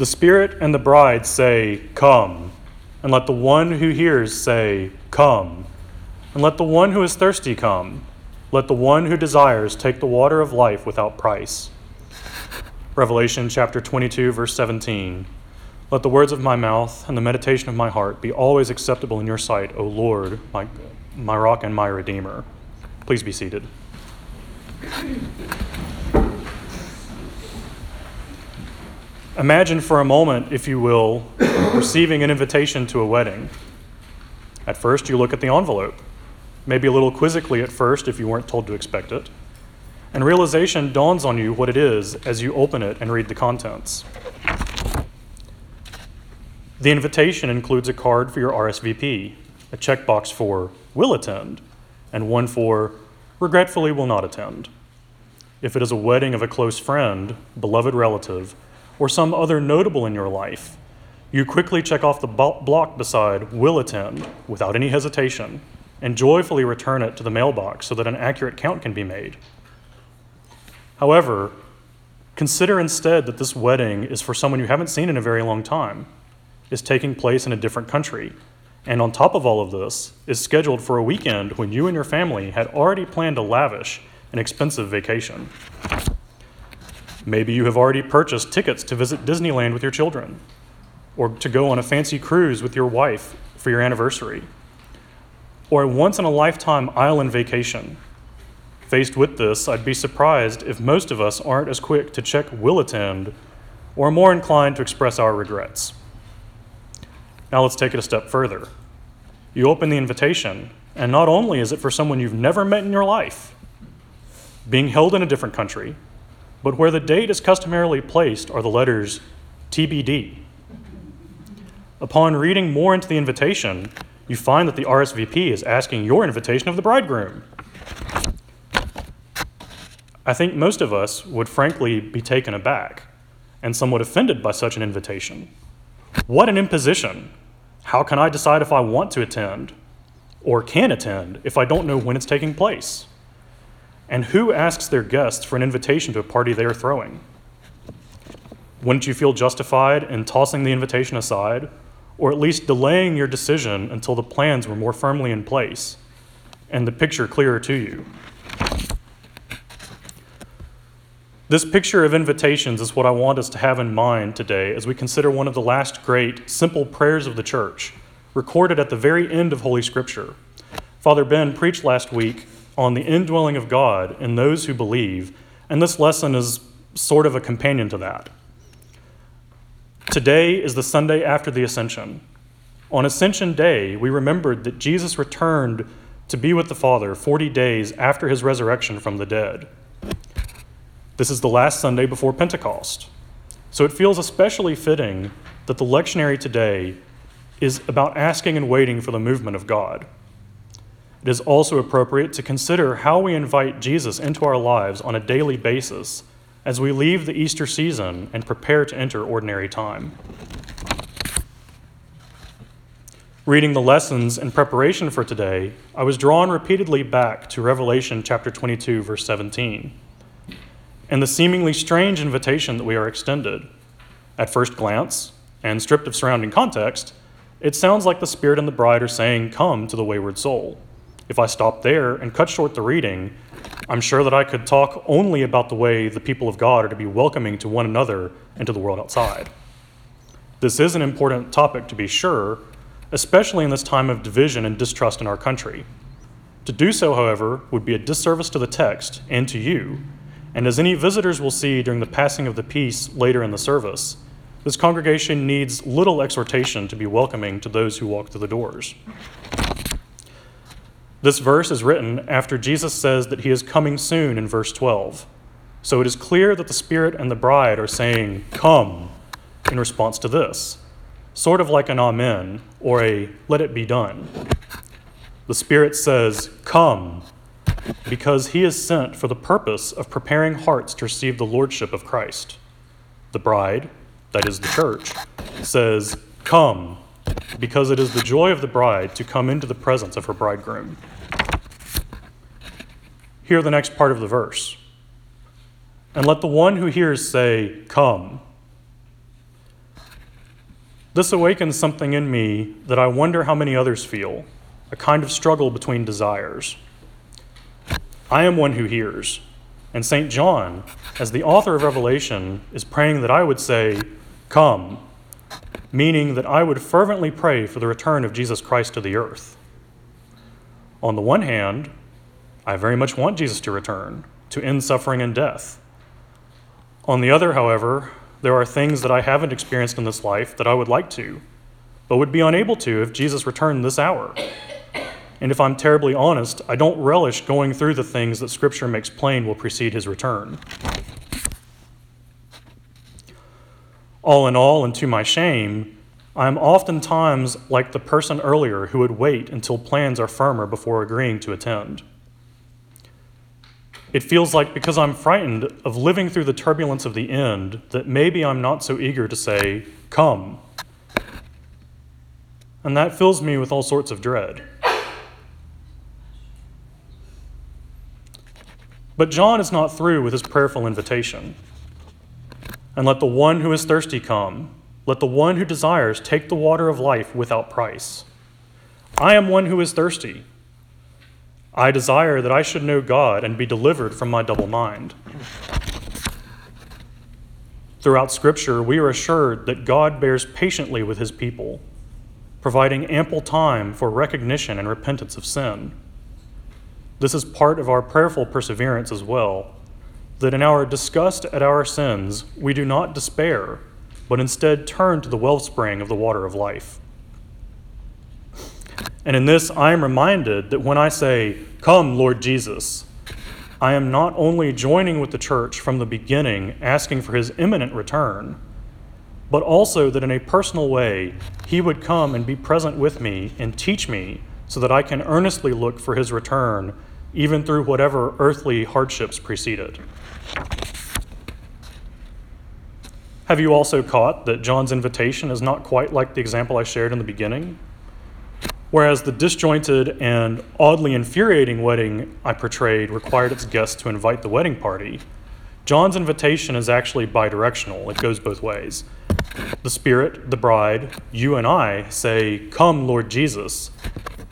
The Spirit and the bride say, Come. And let the one who hears say, Come. And let the one who is thirsty come. Let the one who desires take the water of life without price. Revelation chapter 22, verse 17. Let the words of my mouth and the meditation of my heart be always acceptable in your sight, O Lord, my, my rock and my redeemer. Please be seated. Imagine for a moment, if you will, receiving an invitation to a wedding. At first, you look at the envelope, maybe a little quizzically at first if you weren't told to expect it, and realization dawns on you what it is as you open it and read the contents. The invitation includes a card for your RSVP, a checkbox for will attend, and one for regretfully will not attend. If it is a wedding of a close friend, beloved relative, or some other notable in your life, you quickly check off the block beside will attend without any hesitation and joyfully return it to the mailbox so that an accurate count can be made. However, consider instead that this wedding is for someone you haven't seen in a very long time, is taking place in a different country, and on top of all of this, is scheduled for a weekend when you and your family had already planned a lavish and expensive vacation. Maybe you have already purchased tickets to visit Disneyland with your children, or to go on a fancy cruise with your wife for your anniversary, or a once in a lifetime island vacation. Faced with this, I'd be surprised if most of us aren't as quick to check will attend or more inclined to express our regrets. Now let's take it a step further. You open the invitation, and not only is it for someone you've never met in your life, being held in a different country, but where the date is customarily placed are the letters TBD. Upon reading more into the invitation, you find that the RSVP is asking your invitation of the bridegroom. I think most of us would frankly be taken aback and somewhat offended by such an invitation. What an imposition! How can I decide if I want to attend or can attend if I don't know when it's taking place? And who asks their guests for an invitation to a party they are throwing? Wouldn't you feel justified in tossing the invitation aside, or at least delaying your decision until the plans were more firmly in place and the picture clearer to you? This picture of invitations is what I want us to have in mind today as we consider one of the last great simple prayers of the church, recorded at the very end of Holy Scripture. Father Ben preached last week on the indwelling of God in those who believe, and this lesson is sort of a companion to that. Today is the Sunday after the Ascension. On Ascension Day, we remembered that Jesus returned to be with the Father 40 days after his resurrection from the dead. This is the last Sunday before Pentecost. So it feels especially fitting that the lectionary today is about asking and waiting for the movement of God. It is also appropriate to consider how we invite Jesus into our lives on a daily basis as we leave the Easter season and prepare to enter ordinary time. Reading the lessons in preparation for today, I was drawn repeatedly back to Revelation chapter 22, verse 17, and the seemingly strange invitation that we are extended. At first glance, and stripped of surrounding context, it sounds like the Spirit and the bride are saying, Come to the wayward soul. If I stop there and cut short the reading, I'm sure that I could talk only about the way the people of God are to be welcoming to one another and to the world outside. This is an important topic, to be sure, especially in this time of division and distrust in our country. To do so, however, would be a disservice to the text and to you, and as any visitors will see during the passing of the peace later in the service, this congregation needs little exhortation to be welcoming to those who walk through the doors. This verse is written after Jesus says that he is coming soon in verse 12. So it is clear that the Spirit and the bride are saying, Come, in response to this, sort of like an Amen or a Let it be done. The Spirit says, Come, because he is sent for the purpose of preparing hearts to receive the Lordship of Christ. The bride, that is the church, says, Come, because it is the joy of the bride to come into the presence of her bridegroom. Hear the next part of the verse. And let the one who hears say, Come. This awakens something in me that I wonder how many others feel a kind of struggle between desires. I am one who hears, and St. John, as the author of Revelation, is praying that I would say, Come, meaning that I would fervently pray for the return of Jesus Christ to the earth. On the one hand, I very much want Jesus to return, to end suffering and death. On the other, however, there are things that I haven't experienced in this life that I would like to, but would be unable to if Jesus returned this hour. And if I'm terribly honest, I don't relish going through the things that Scripture makes plain will precede his return. All in all, and to my shame, I am oftentimes like the person earlier who would wait until plans are firmer before agreeing to attend. It feels like because I'm frightened of living through the turbulence of the end, that maybe I'm not so eager to say, Come. And that fills me with all sorts of dread. But John is not through with his prayerful invitation. And let the one who is thirsty come. Let the one who desires take the water of life without price. I am one who is thirsty. I desire that I should know God and be delivered from my double mind. Throughout Scripture, we are assured that God bears patiently with his people, providing ample time for recognition and repentance of sin. This is part of our prayerful perseverance as well, that in our disgust at our sins, we do not despair, but instead turn to the wellspring of the water of life. And in this, I am reminded that when I say, Come, Lord Jesus, I am not only joining with the church from the beginning, asking for his imminent return, but also that in a personal way, he would come and be present with me and teach me so that I can earnestly look for his return, even through whatever earthly hardships preceded. Have you also caught that John's invitation is not quite like the example I shared in the beginning? Whereas the disjointed and oddly infuriating wedding I portrayed required its guests to invite the wedding party, John's invitation is actually bidirectional. It goes both ways. The Spirit, the bride, you and I say, Come, Lord Jesus,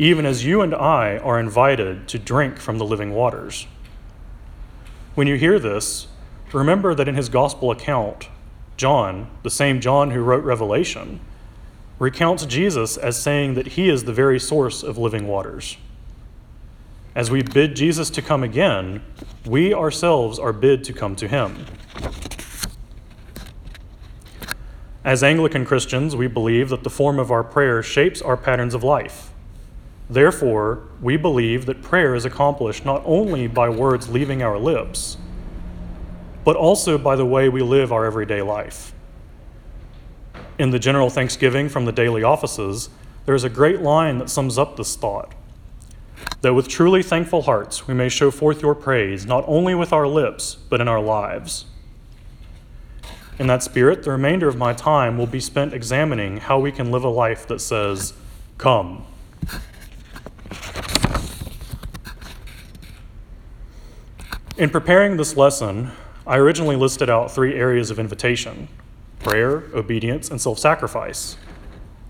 even as you and I are invited to drink from the living waters. When you hear this, remember that in his gospel account, John, the same John who wrote Revelation, recounts Jesus as saying that he is the very source of living waters. As we bid Jesus to come again, we ourselves are bid to come to him. As Anglican Christians, we believe that the form of our prayer shapes our patterns of life. Therefore, we believe that prayer is accomplished not only by words leaving our lips, but also by the way we live our everyday life. In the general thanksgiving from the daily offices, there is a great line that sums up this thought that with truly thankful hearts we may show forth your praise, not only with our lips, but in our lives. In that spirit, the remainder of my time will be spent examining how we can live a life that says, Come. In preparing this lesson, I originally listed out three areas of invitation prayer, obedience, and self sacrifice.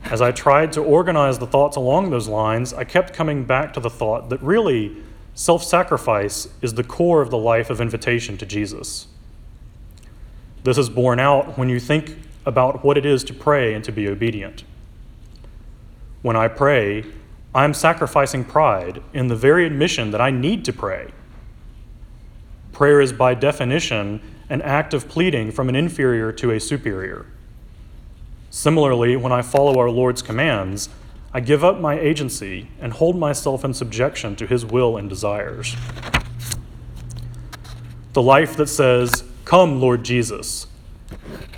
As I tried to organize the thoughts along those lines, I kept coming back to the thought that really self sacrifice is the core of the life of invitation to Jesus. This is borne out when you think about what it is to pray and to be obedient. When I pray, I'm sacrificing pride in the very admission that I need to pray. Prayer is, by definition, an act of pleading from an inferior to a superior. Similarly, when I follow our Lord's commands, I give up my agency and hold myself in subjection to his will and desires. The life that says, Come, Lord Jesus,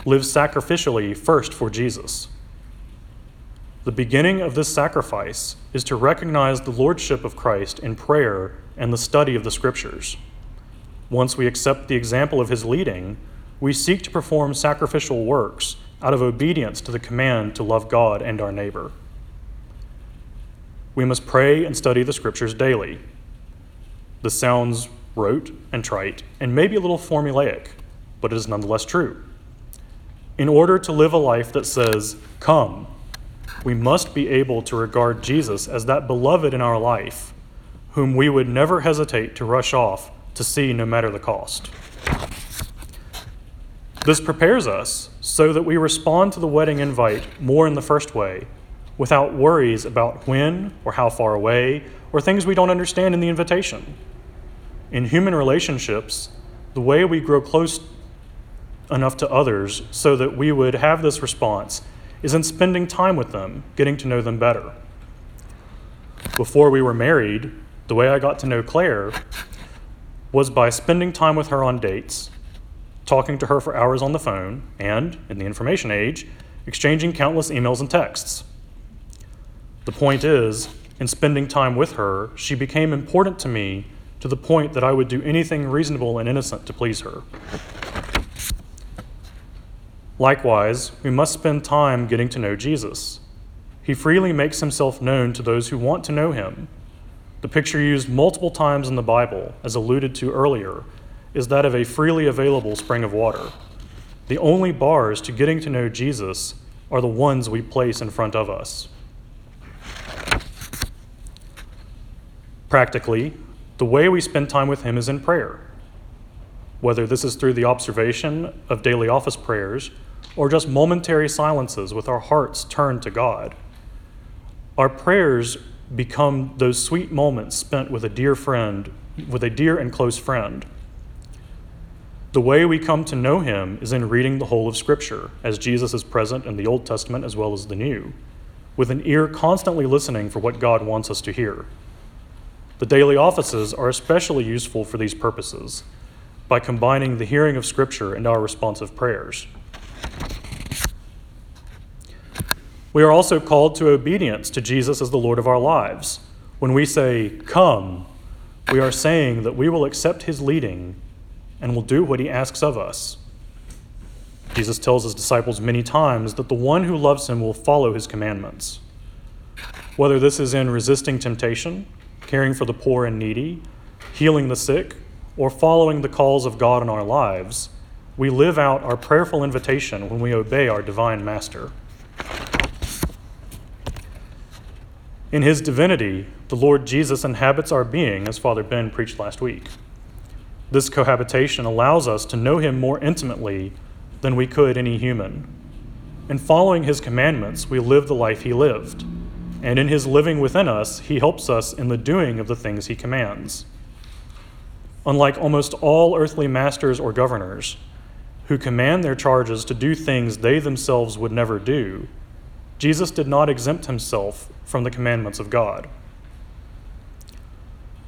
lives sacrificially first for Jesus. The beginning of this sacrifice is to recognize the lordship of Christ in prayer and the study of the scriptures. Once we accept the example of his leading, we seek to perform sacrificial works out of obedience to the command to love God and our neighbor. We must pray and study the scriptures daily. This sounds rote and trite and maybe a little formulaic, but it is nonetheless true. In order to live a life that says, Come. We must be able to regard Jesus as that beloved in our life, whom we would never hesitate to rush off to see no matter the cost. This prepares us so that we respond to the wedding invite more in the first way, without worries about when or how far away, or things we don't understand in the invitation. In human relationships, the way we grow close enough to others so that we would have this response is in spending time with them, getting to know them better. Before we were married, the way I got to know Claire was by spending time with her on dates, talking to her for hours on the phone, and, in the information age, exchanging countless emails and texts. The point is, in spending time with her, she became important to me to the point that I would do anything reasonable and innocent to please her. Likewise, we must spend time getting to know Jesus. He freely makes himself known to those who want to know him. The picture used multiple times in the Bible, as alluded to earlier, is that of a freely available spring of water. The only bars to getting to know Jesus are the ones we place in front of us. Practically, the way we spend time with Him is in prayer. Whether this is through the observation of daily office prayers or just momentary silences with our hearts turned to God, our prayers become those sweet moments spent with a dear friend, with a dear and close friend. The way we come to know him is in reading the whole of Scripture, as Jesus is present in the Old Testament as well as the New, with an ear constantly listening for what God wants us to hear. The daily offices are especially useful for these purposes by combining the hearing of Scripture and our responsive prayers. We are also called to obedience to Jesus as the Lord of our lives. When we say, Come, we are saying that we will accept his leading and will do what he asks of us. Jesus tells his disciples many times that the one who loves him will follow his commandments. Whether this is in resisting temptation, caring for the poor and needy, healing the sick, or following the calls of God in our lives, we live out our prayerful invitation when we obey our divine master. In his divinity, the Lord Jesus inhabits our being, as Father Ben preached last week. This cohabitation allows us to know him more intimately than we could any human. In following his commandments, we live the life he lived. And in his living within us, he helps us in the doing of the things he commands. Unlike almost all earthly masters or governors, who command their charges to do things they themselves would never do, Jesus did not exempt himself from the commandments of God.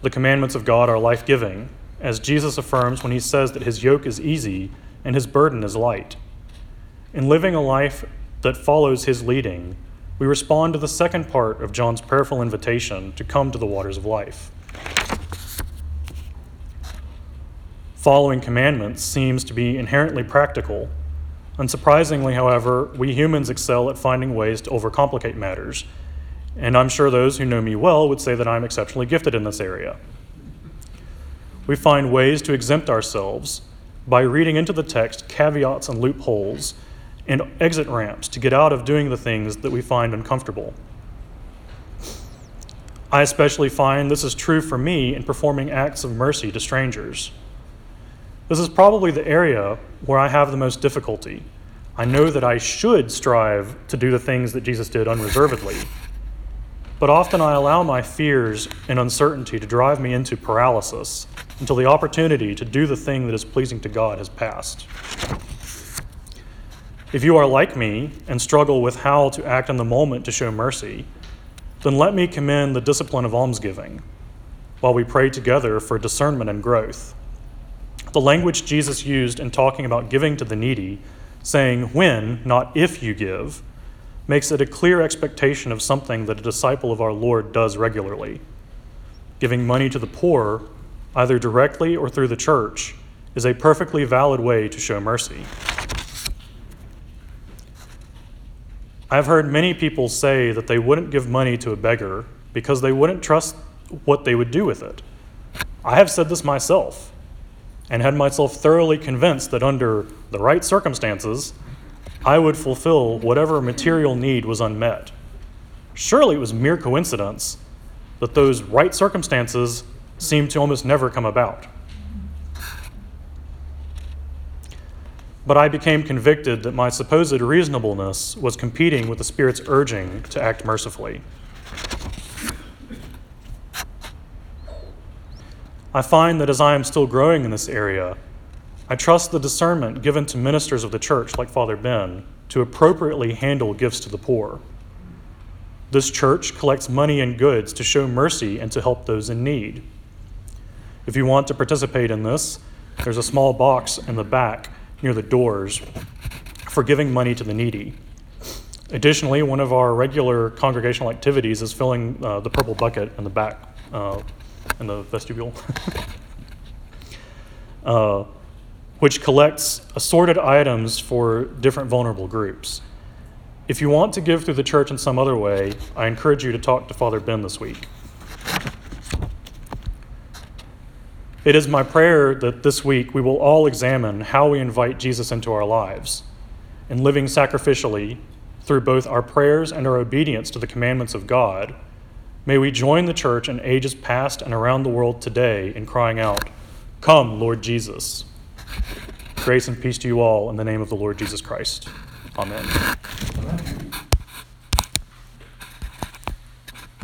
The commandments of God are life giving, as Jesus affirms when he says that his yoke is easy and his burden is light. In living a life that follows his leading, we respond to the second part of John's prayerful invitation to come to the waters of life. Following commandments seems to be inherently practical Unsurprisingly, however, we humans excel at finding ways to overcomplicate matters, and I'm sure those who know me well would say that I'm exceptionally gifted in this area. We find ways to exempt ourselves by reading into the text caveats and loopholes and exit ramps to get out of doing the things that we find uncomfortable. I especially find this is true for me in performing acts of mercy to strangers. This is probably the area where I have the most difficulty. I know that I should strive to do the things that Jesus did unreservedly, but often I allow my fears and uncertainty to drive me into paralysis until the opportunity to do the thing that is pleasing to God has passed. If you are like me and struggle with how to act in the moment to show mercy, then let me commend the discipline of almsgiving while we pray together for discernment and growth. The language Jesus used in talking about giving to the needy, saying when, not if you give, makes it a clear expectation of something that a disciple of our Lord does regularly. Giving money to the poor, either directly or through the church, is a perfectly valid way to show mercy. I've heard many people say that they wouldn't give money to a beggar because they wouldn't trust what they would do with it. I have said this myself and had myself thoroughly convinced that under the right circumstances, I would fulfill whatever material need was unmet. Surely it was mere coincidence that those right circumstances seemed to almost never come about. But I became convicted that my supposed reasonableness was competing with the Spirit's urging to act mercifully. I find that as I am still growing in this area, I trust the discernment given to ministers of the church, like Father Ben, to appropriately handle gifts to the poor. This church collects money and goods to show mercy and to help those in need. If you want to participate in this, there's a small box in the back near the doors for giving money to the needy. Additionally, one of our regular congregational activities is filling uh, the purple bucket in the back, uh, in the vestibule, uh, which collects assorted items for different vulnerable groups. If you want to give through the church in some other way, I encourage you to talk to Father Ben this week. It is my prayer that this week we will all examine how we invite Jesus into our lives in living sacrificially through both our prayers and our obedience to the commandments of God. May we join the church in ages past and around the world today in crying out, Come, Lord Jesus. Grace and peace to you all in the name of the Lord Jesus Christ. Amen.